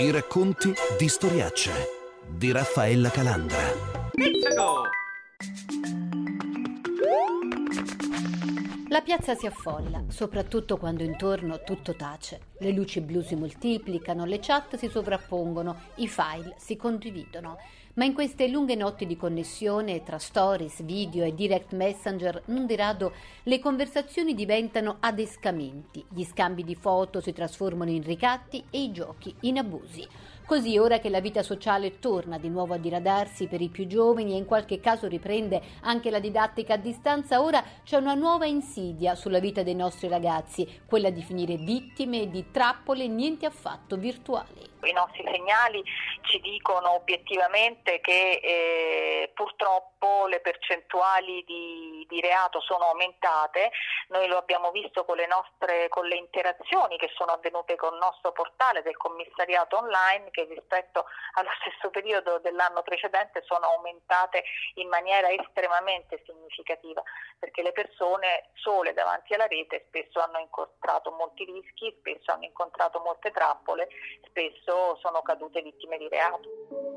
I racconti di storiacce di Raffaella Calandra. La piazza si affolla, soprattutto quando intorno tutto tace. Le luci blu si moltiplicano, le chat si sovrappongono, i file si condividono. Ma in queste lunghe notti di connessione tra stories, video e direct messenger, non di rado le conversazioni diventano adescamenti, gli scambi di foto si trasformano in ricatti e i giochi in abusi. Così ora che la vita sociale torna di nuovo a diradarsi per i più giovani e in qualche caso riprende anche la didattica a distanza, ora c'è una nuova insidia sulla vita dei nostri ragazzi, quella di finire vittime di trappole niente affatto virtuali. I nostri segnali ci dicono obiettivamente che eh, purtroppo le percentuali di, di, reato sono aumentate, noi lo abbiamo visto con le, nostre, con le interazioni che sono avvenute con il nostro portale del commissariato online che rispetto allo stesso periodo dell'anno precedente sono aumentate in maniera estremamente significativa perché le persone sole davanti alla rete spesso hanno incontrato molti rischi, spesso hanno incontrato molte trappole, spesso sono cadute vittime di reato.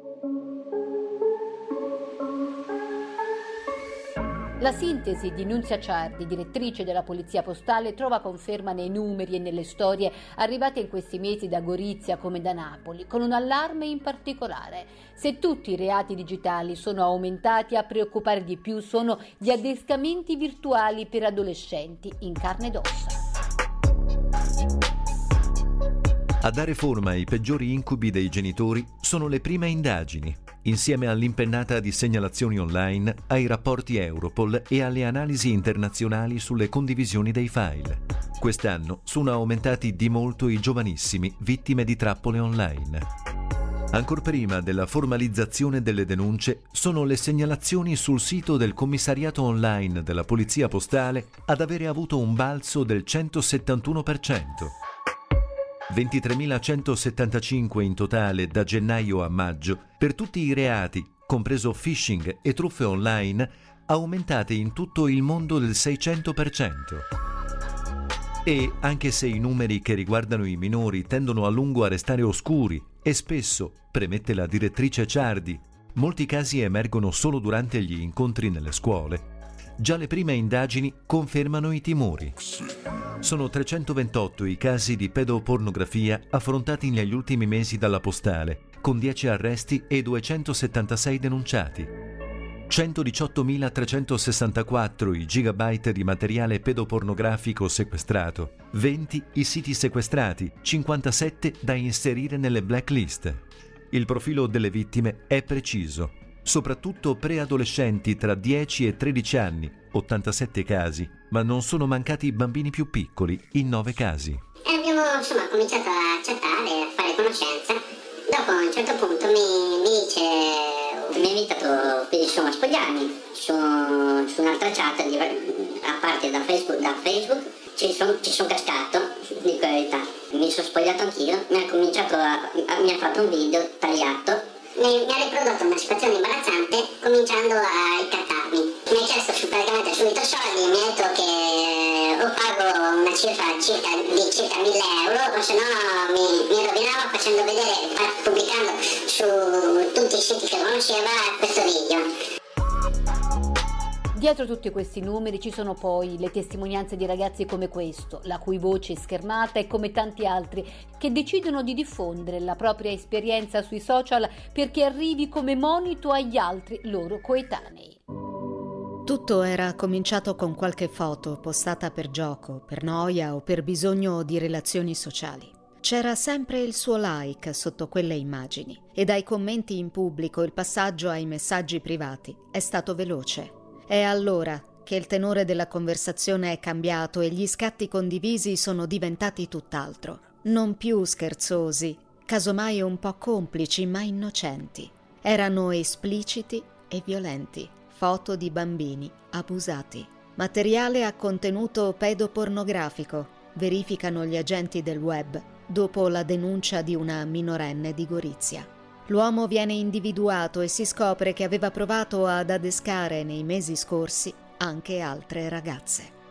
La sintesi di Nunzia Ciardi, direttrice della Polizia Postale, trova conferma nei numeri e nelle storie arrivate in questi mesi da Gorizia come da Napoli, con un allarme in particolare. Se tutti i reati digitali sono aumentati, a preoccupare di più sono gli adescamenti virtuali per adolescenti in carne ed ossa. A dare forma ai peggiori incubi dei genitori sono le prime indagini, insieme all'impennata di segnalazioni online, ai rapporti Europol e alle analisi internazionali sulle condivisioni dei file. Quest'anno sono aumentati di molto i giovanissimi vittime di trappole online. Ancor prima della formalizzazione delle denunce sono le segnalazioni sul sito del commissariato online della Polizia Postale ad avere avuto un balzo del 171%. 23.175 in totale da gennaio a maggio per tutti i reati, compreso phishing e truffe online, aumentate in tutto il mondo del 600%. E anche se i numeri che riguardano i minori tendono a lungo a restare oscuri e spesso, premette la direttrice Ciardi, molti casi emergono solo durante gli incontri nelle scuole, già le prime indagini confermano i timori. Sono 328 i casi di pedopornografia affrontati negli ultimi mesi dalla postale, con 10 arresti e 276 denunciati. 118.364 i gigabyte di materiale pedopornografico sequestrato, 20 i siti sequestrati, 57 da inserire nelle blacklist. Il profilo delle vittime è preciso, soprattutto preadolescenti tra 10 e 13 anni, 87 casi, ma non sono mancati bambini più piccoli, in 9 casi. E abbiamo insomma cominciato a chattare, a fare conoscenza. Dopo a un certo punto mi, mi dice, mi ha invitato insomma, a spogliarmi su, su un'altra chat, a parte da Facebook, da Facebook ci sono son cascato, dico la verità. Mi sono spogliato anch'io, mi ha cominciato a, a, mi ha fatto un video tagliato mi, mi ha riprodotto una situazione imbarazzante cominciando a ricattarmi. Mi ha chiesto praticamente subito soldi, mi ha detto che o pago una cifra circa, di circa 1000 euro o se no mi, mi rovinava facendo vedere, pubblicando su tutti i siti che conosceva questo video. Dietro tutti questi numeri ci sono poi le testimonianze di ragazzi come questo, la cui voce è schermata e come tanti altri, che decidono di diffondere la propria esperienza sui social perché arrivi come monito agli altri loro coetanei. Tutto era cominciato con qualche foto postata per gioco, per noia o per bisogno di relazioni sociali. C'era sempre il suo like sotto quelle immagini e dai commenti in pubblico il passaggio ai messaggi privati è stato veloce è allora che il tenore della conversazione è cambiato e gli scatti condivisi sono diventati tutt'altro. Non più scherzosi, casomai un po' complici ma innocenti. Erano espliciti e violenti, foto di bambini abusati. Materiale a contenuto pedopornografico, verificano gli agenti del web dopo la denuncia di una minorenne di Gorizia. L'uomo viene individuato e si scopre che aveva provato ad adescare nei mesi scorsi anche altre ragazze.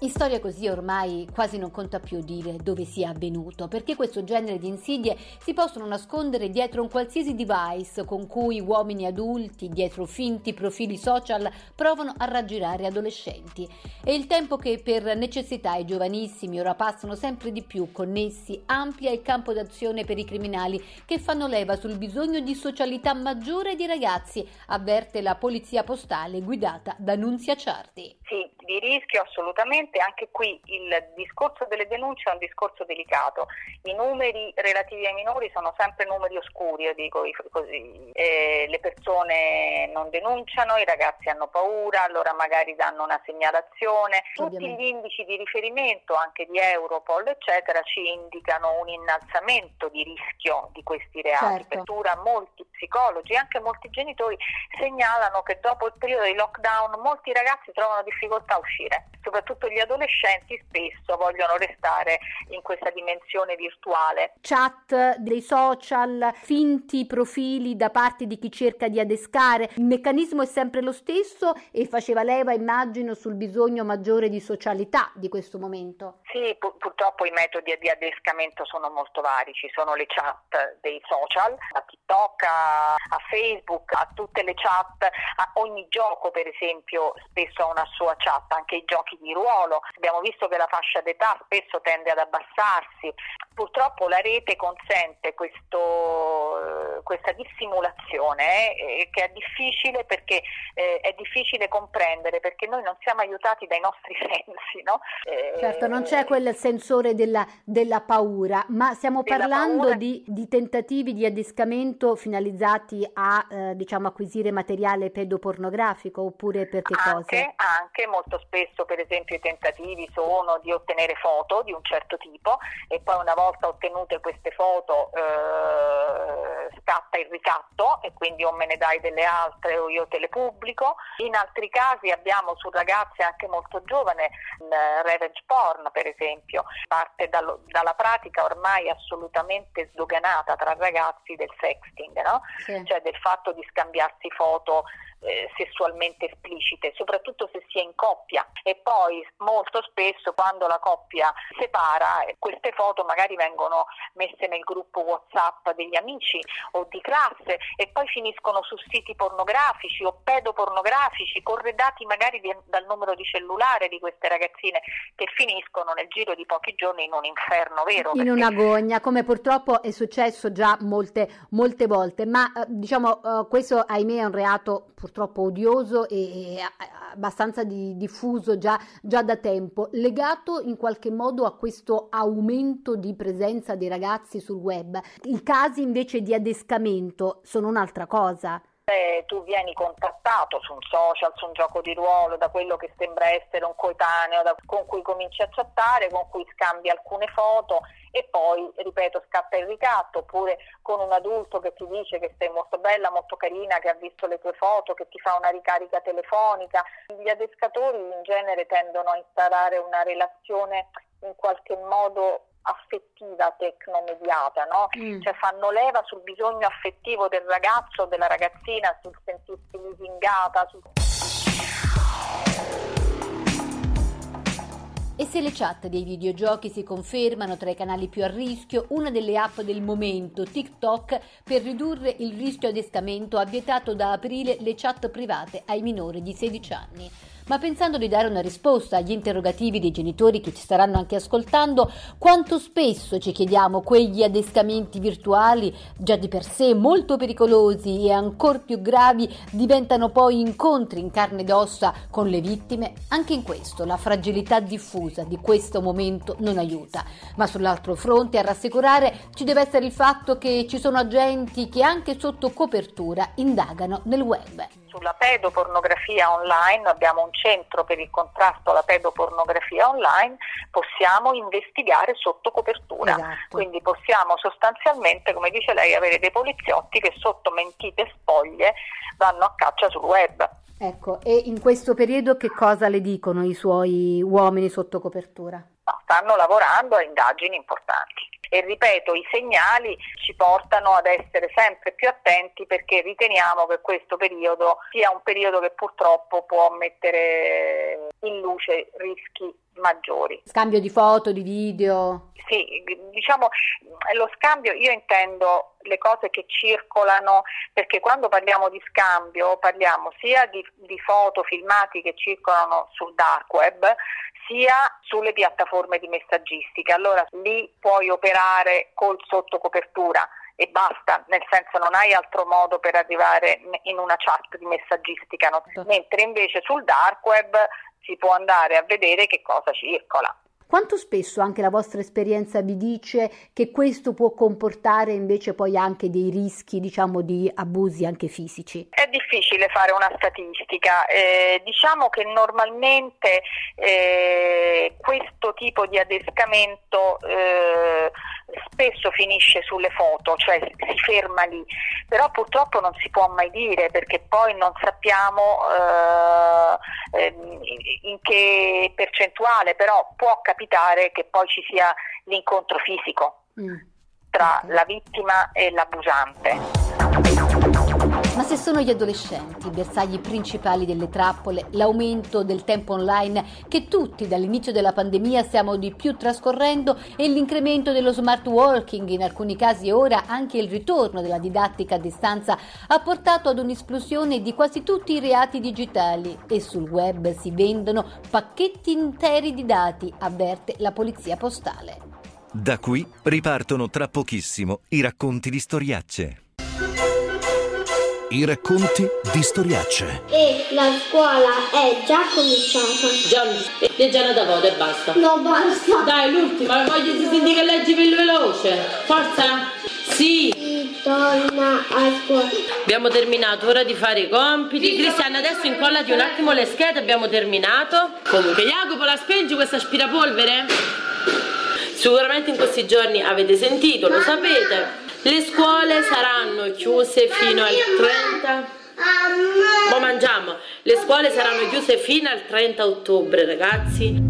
In storia così ormai quasi non conta più dire dove sia avvenuto, perché questo genere di insidie si possono nascondere dietro un qualsiasi device con cui uomini adulti, dietro finti profili social, provano a raggirare adolescenti. E il tempo che per necessità i giovanissimi ora passano sempre di più connessi amplia il campo d'azione per i criminali che fanno leva sul bisogno di socialità maggiore di ragazzi, avverte la polizia postale guidata da Nunzia Ciardi. Sì, di rischio assolutamente, anche qui il discorso delle denunce è un discorso delicato, i numeri relativi ai minori sono sempre numeri oscuri, io dico così, eh, le persone non denunciano, i ragazzi hanno paura, allora magari danno una segnalazione, tutti gli indici di riferimento anche di Europol eccetera ci indicano un innalzamento di rischio di questi reati, certo. per molti psicologi e anche molti genitori segnalano che dopo il periodo di lockdown molti ragazzi trovano difficoltà a uscire, soprattutto gli adolescenti spesso vogliono restare in questa dimensione virtuale. Chat dei social, finti profili da parte di chi cerca di adescare, il meccanismo è sempre lo stesso e faceva leva immagino sul bisogno maggiore di socialità di questo momento. Sì, pu- purtroppo i metodi di adescamento sono molto vari, ci sono le chat dei social, a TikTok, a, a Facebook, a tutte le chat, a ogni gioco per esempio spesso ha una sua chat, anche i giochi di ruolo. Abbiamo visto che la fascia d'età spesso tende ad abbassarsi. Purtroppo la rete consente questo, questa dissimulazione eh, che è difficile perché eh, è difficile comprendere perché noi non siamo aiutati dai nostri sensi. No? Eh, certo, non c'è quel sensore della, della paura, ma stiamo parlando di, di, tentativi di adescamento finalizzati a eh, diciamo, acquisire materiale pedopornografico oppure per che anche, cosa? Anche, molto spesso per esempio i tentativi sono di ottenere foto di un certo tipo e poi una volta ottenute queste foto eh, scatta il ricatto e quindi o me ne dai delle altre o io te le pubblico. In altri casi abbiamo su ragazze anche molto giovani il revenge porn per esempio, parte dallo, dalla pratica ormai assolutamente sdoganata tra ragazzi del sexting, no? sì. cioè del fatto di scambiarsi foto eh, sessualmente esplicite, soprattutto se si è in coppia e poi molto spesso quando la coppia separa eh, queste foto magari vengono messe nel gruppo WhatsApp degli amici o di classe e poi finiscono su siti pornografici o pedopornografici corredati magari di, dal numero di cellulare di queste ragazzine che finiscono nel giro di pochi giorni in un inferno vero. In una gogna, come purtroppo è successo già molte, molte volte, ma eh, diciamo uh, questo ahimè è un reato purtroppo odioso e, e abbastanza di, diffuso già, già da tempo, legato in qualche modo a questo aumento di presenza dei ragazzi sul web. I casi invece di adescamento sono un'altra cosa se tu vieni contattato su un social, su un gioco di ruolo, da quello che sembra essere un coetaneo da, con cui cominci a chattare, con cui scambi alcune foto e poi, ripeto, scatta il ricatto, oppure con un adulto che ti dice che sei molto bella, molto carina, che ha visto le tue foto, che ti fa una ricarica telefonica. Gli adescatori in genere tendono a instaurare una relazione in qualche modo affettiva tecnomediata, no? Mm. Cioè fanno leva sul bisogno affettivo del ragazzo o della ragazzina, sul sentirsi lusingata. Sul... E se le chat dei videogiochi si confermano tra i canali più a rischio, una delle app del momento, TikTok, per ridurre il rischio adescamento ha vietato da aprile le chat private ai minori di 16 anni ma pensando di dare una risposta agli interrogativi dei genitori che ci staranno anche ascoltando, quanto spesso ci chiediamo quegli adescamenti virtuali, già di per sé molto pericolosi e ancora più gravi, diventano poi incontri in carne ed ossa con le vittime? Anche in questo la fragilità diffusa di questo momento non aiuta, ma sull'altro fronte a rassicurare ci deve essere il fatto che ci sono agenti che anche sotto copertura indagano nel web sulla pedopornografia online, abbiamo un centro per il contrasto alla pedopornografia online, possiamo investigare sotto copertura. Esatto. Quindi possiamo sostanzialmente, come dice lei, avere dei poliziotti che sotto mentite spoglie vanno a caccia sul web. Ecco, e in questo periodo che cosa le dicono i suoi uomini sotto copertura? No, stanno lavorando a indagini importanti e ripeto i segnali ci portano ad essere sempre più attenti perché riteniamo che questo periodo sia un periodo che purtroppo può mettere in luce rischi maggiori. Scambio di foto, di video? Sì, diciamo lo scambio io intendo le cose che circolano perché quando parliamo di scambio parliamo sia di, di foto, filmati che circolano sul dark web sia sulle piattaforme di messaggistica. Allora lì puoi operare col sottocopertura e basta, nel senso non hai altro modo per arrivare in una chat di messaggistica, no? Certo. mentre invece sul dark web si può andare a vedere che cosa circola. Quanto spesso anche la vostra esperienza vi dice che questo può comportare invece poi anche dei rischi, diciamo, di abusi anche fisici? È difficile fare una statistica, eh, diciamo che normalmente eh, questo tipo di adescamento eh, spesso finisce sulle foto, cioè si ferma lì, però purtroppo non si può mai dire perché poi non sappiamo eh, ehm, in che percentuale, però può capitare che poi ci sia l'incontro fisico mm. tra la vittima e l'abusante. Ma se sono gli adolescenti i bersagli principali delle trappole, l'aumento del tempo online che tutti dall'inizio della pandemia stiamo di più trascorrendo e l'incremento dello smart working, in alcuni casi ora anche il ritorno della didattica a distanza, ha portato ad un'esplosione di quasi tutti i reati digitali e sul web si vendono pacchetti interi di dati, avverte la polizia postale. Da qui ripartono tra pochissimo i racconti di storiacce. I racconti di storiacce. E la scuola è già cominciata. Già, leggi una da voto e basta. No, basta. Dai, l'ultima, voglio si senti che leggi più veloce. Forza. Sì. Si torna a scuola. Abbiamo terminato, ora di fare i compiti. Cristiana, adesso incollati un attimo le schede, abbiamo terminato. Comunque, Jacopo, la spingi questa aspirapolvere? Sicuramente in questi giorni avete sentito, lo sapete le scuole saranno chiuse fino al 30 Poi mangiamo. Le scuole saranno chiuse fino al 30 ottobre, ragazzi.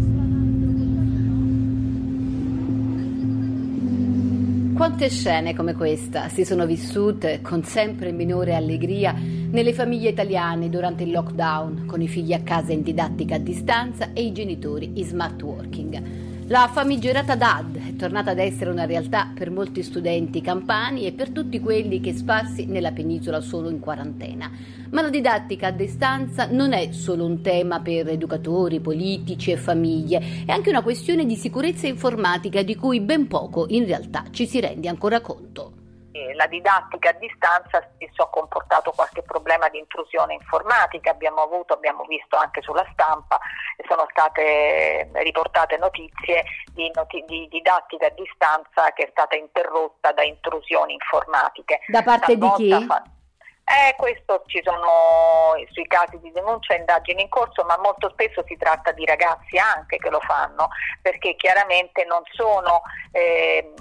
Quante scene come questa si sono vissute con sempre minore allegria nelle famiglie italiane durante il lockdown, con i figli a casa in didattica a distanza e i genitori in smart working. La famigerata DAD tornata ad essere una realtà per molti studenti campani e per tutti quelli che sparsi nella penisola sono in quarantena. Ma la didattica a distanza non è solo un tema per educatori, politici e famiglie, è anche una questione di sicurezza informatica di cui ben poco in realtà ci si rende ancora conto la didattica a distanza spesso ha comportato qualche problema di intrusione informatica, abbiamo avuto, abbiamo visto anche sulla stampa, sono state riportate notizie di, noti- di didattica a distanza che è stata interrotta da intrusioni informatiche. Da parte Talvolta di chi? Fa- eh, questo ci sono sui casi di denuncia e indagini in corso, ma molto spesso si tratta di ragazzi anche che lo fanno, perché chiaramente non sono eh,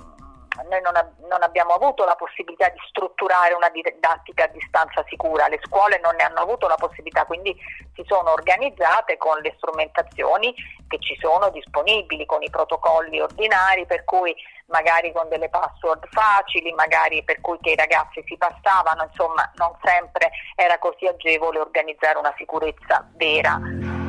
noi non, non, abbiamo avuto la possibilità di strutturare una didattica a distanza sicura, le scuole non ne hanno avuto la possibilità, quindi si sono organizzate con le strumentazioni che ci sono disponibili, con i protocolli ordinari, per cui magari con delle password facili, magari per cui che i ragazzi si passavano, insomma non sempre era così agevole organizzare una sicurezza vera.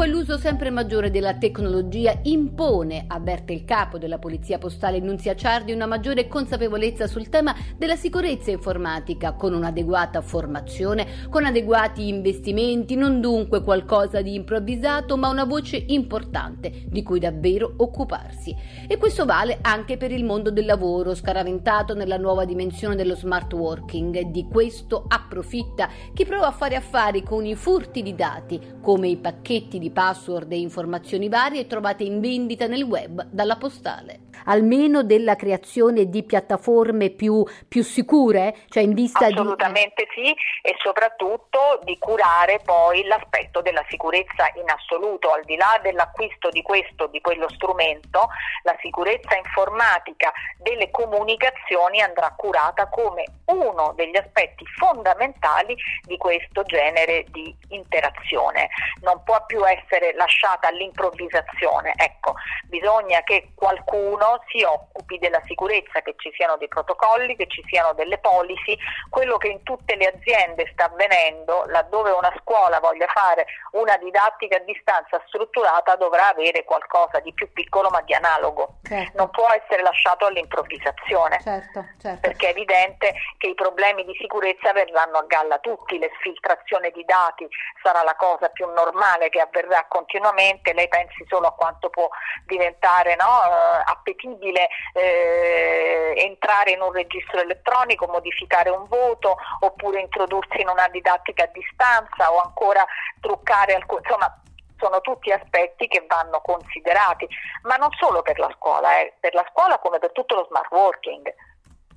Dunque l'uso sempre maggiore della tecnologia impone, avverte il capo della Polizia Postale Nunzia Ciardi, una maggiore consapevolezza sul tema della sicurezza informatica, con un'adeguata formazione, con adeguati investimenti, non dunque qualcosa di improvvisato, ma una voce importante di cui davvero occuparsi. E questo vale anche per il mondo del lavoro, scaraventato nella nuova dimensione dello smart working. Di questo approfitta chi prova a fare affari con i furti di dati, come i pacchetti di password e informazioni varie trovate in vendita nel web dalla postale. Almeno della creazione di piattaforme più, più sicure, cioè in vista Assolutamente di... sì e soprattutto di curare poi l'aspetto della sicurezza in assoluto, al di là dell'acquisto di questo, di quello strumento, la sicurezza informatica delle comunicazioni andrà curata come uno degli aspetti fondamentali di questo genere di interazione. Non può più essere lasciata all'improvvisazione. Ecco, bisogna che qualcuno si occupi della sicurezza, che ci siano dei protocolli, che ci siano delle policy, quello che in tutte le aziende sta avvenendo, laddove una scuola voglia fare una didattica a distanza strutturata dovrà avere qualcosa di più piccolo ma di analogo, certo. non può essere lasciato all'improvvisazione, certo, certo. perché è evidente che i problemi di sicurezza verranno a galla tutti, l'esfiltrazione di dati sarà la cosa più normale che avverrà continuamente, lei pensi solo a quanto può diventare no, eh, appetibile eh, entrare in un registro elettronico, modificare un voto oppure introdursi in una didattica a distanza o ancora truccare alcune, insomma sono tutti aspetti che vanno considerati, ma non solo per la scuola, eh, per la scuola come per tutto lo smart working.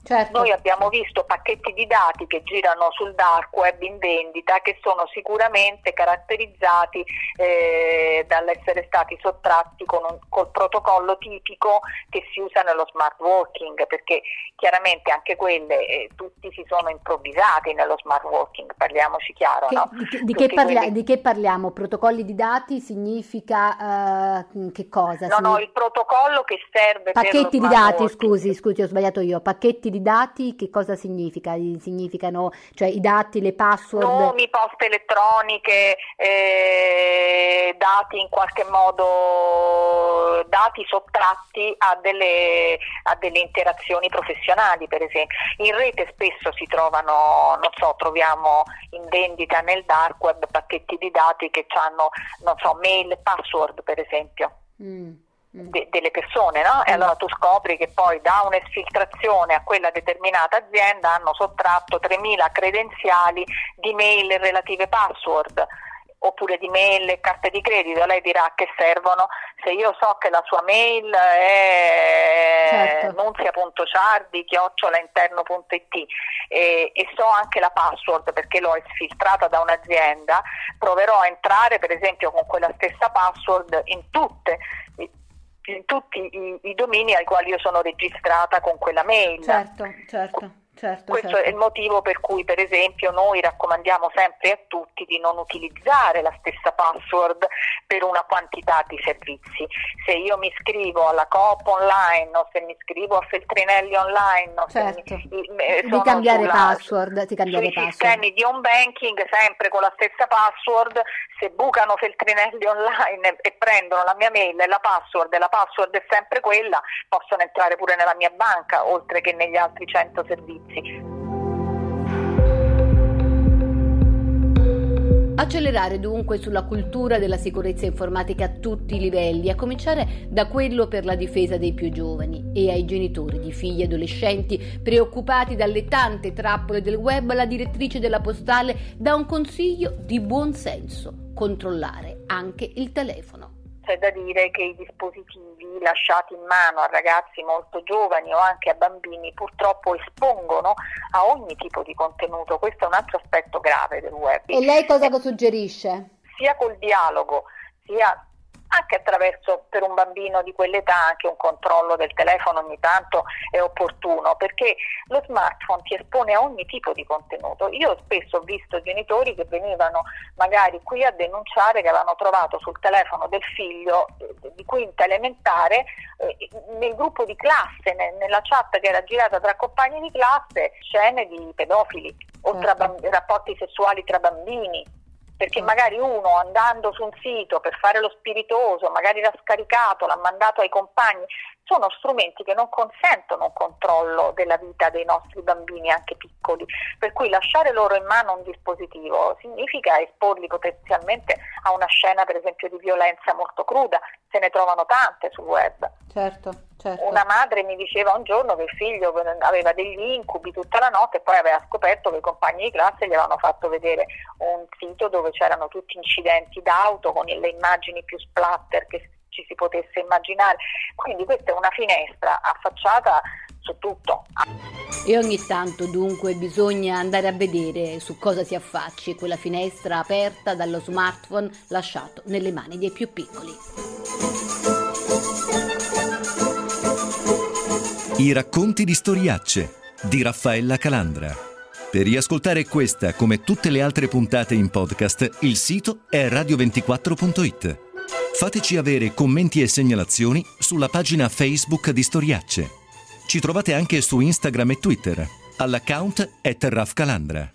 Certo. Noi abbiamo visto pacchetti di dati che girano sul dark web in vendita che sono sicuramente caratterizzati eh, dall'essere stati sottratti con un, col protocollo tipico che si usa nello smart working, perché chiaramente anche quelle eh, tutti si sono improvvisati nello smart working, parliamoci chiaro. Che, no? di, che parlia, quelli... di, che parliamo? Protocolli di dati significa uh, che cosa? No, Sign... no, il protocollo che serve pacchetti di dati, working. scusi, scusi, ho sbagliato io, pacchetti di dati che cosa significa? Significano cioè i dati, le password? Nomi, poste elettroniche, eh, dati in qualche modo, dati sottratti a delle, a delle interazioni professionali per esempio. In rete spesso si trovano, non so, troviamo in vendita nel dark web pacchetti di dati che hanno, non so, mail, password per esempio. Mm de- delle persone, no? E mm. allora tu scopri che poi da un'esfiltrazione a quella determinata azienda hanno sottratto 3.000 credenziali di mail e relative password oppure di mail e carte di credito, lei dirà che servono se io so che la sua mail è certo. nunzia.ciardi chiocciolainterno.it e, e so anche la password perché l'ho esfiltrata da un'azienda, proverò a entrare per esempio con quella stessa password in tutte tutti i, i, domini ai quali io sono registrata con quella mail. Certo, certo. Certo, Questo certo. è il motivo per cui, per esempio, noi raccomandiamo sempre a tutti di non utilizzare la stessa password per una quantità di servizi. Se io mi iscrivo alla Coop online o se mi iscrivo a Feltrinelli online o certo. se mi, eh, di cambiare sulla, password, di cambiare sui password. sistemi di home banking sempre con la stessa password, se bucano Feltrinelli online e prendono la mia mail e la password e la password è sempre quella, possono entrare pure nella mia banca oltre che negli altri 100 servizi servizi. Accelerare dunque sulla cultura della sicurezza informatica a tutti i livelli, a cominciare da quello per la difesa dei più giovani e ai genitori di figli adolescenti preoccupati dalle tante trappole del web, la direttrice della postale dà un consiglio di buon senso, controllare anche il telefono c'è da dire che i dispositivi lasciati in mano a ragazzi molto giovani o anche a bambini purtroppo espongono a ogni tipo di contenuto, questo è un altro aspetto grave del web. E lei cosa suggerisce? Sia col dialogo, sia anche attraverso per un bambino di quell'età anche un controllo del telefono ogni tanto è opportuno perché lo smartphone ti espone a ogni tipo di contenuto. Io spesso ho visto genitori che venivano magari qui a denunciare che avevano trovato sul telefono del figlio eh, di quinta elementare eh, nel gruppo di classe, nella chat che era girata tra compagni di classe, scene di pedofili o tra certo. bamb- rapporti sessuali tra bambini perché magari uno andando su un sito per fare lo spiritoso, magari l'ha scaricato, l'ha mandato ai compagni, sono strumenti che non consentono un controllo della vita dei nostri bambini anche piccoli, per cui lasciare loro in mano un dispositivo significa esporli potenzialmente a una scena per esempio di violenza molto cruda, se ne trovano tante sul web. Certo, certo. Una madre mi diceva un giorno che il figlio aveva degli incubi tutta la notte e poi aveva scoperto che i compagni di classe gli avevano fatto vedere un sito dove c'erano tutti incidenti d'auto con le immagini più splatter che ci si potesse immaginare. Quindi questa è una finestra affacciata su tutto. E ogni tanto dunque bisogna andare a vedere su cosa si affacci quella finestra aperta dallo smartphone lasciato nelle mani dei più piccoli. I racconti di storiacce di Raffaella Calandra. Per riascoltare questa come tutte le altre puntate in podcast, il sito è radio24.it. Fateci avere commenti e segnalazioni sulla pagina Facebook di Storiacce. Ci trovate anche su Instagram e Twitter, all'account è Terraf Calandra.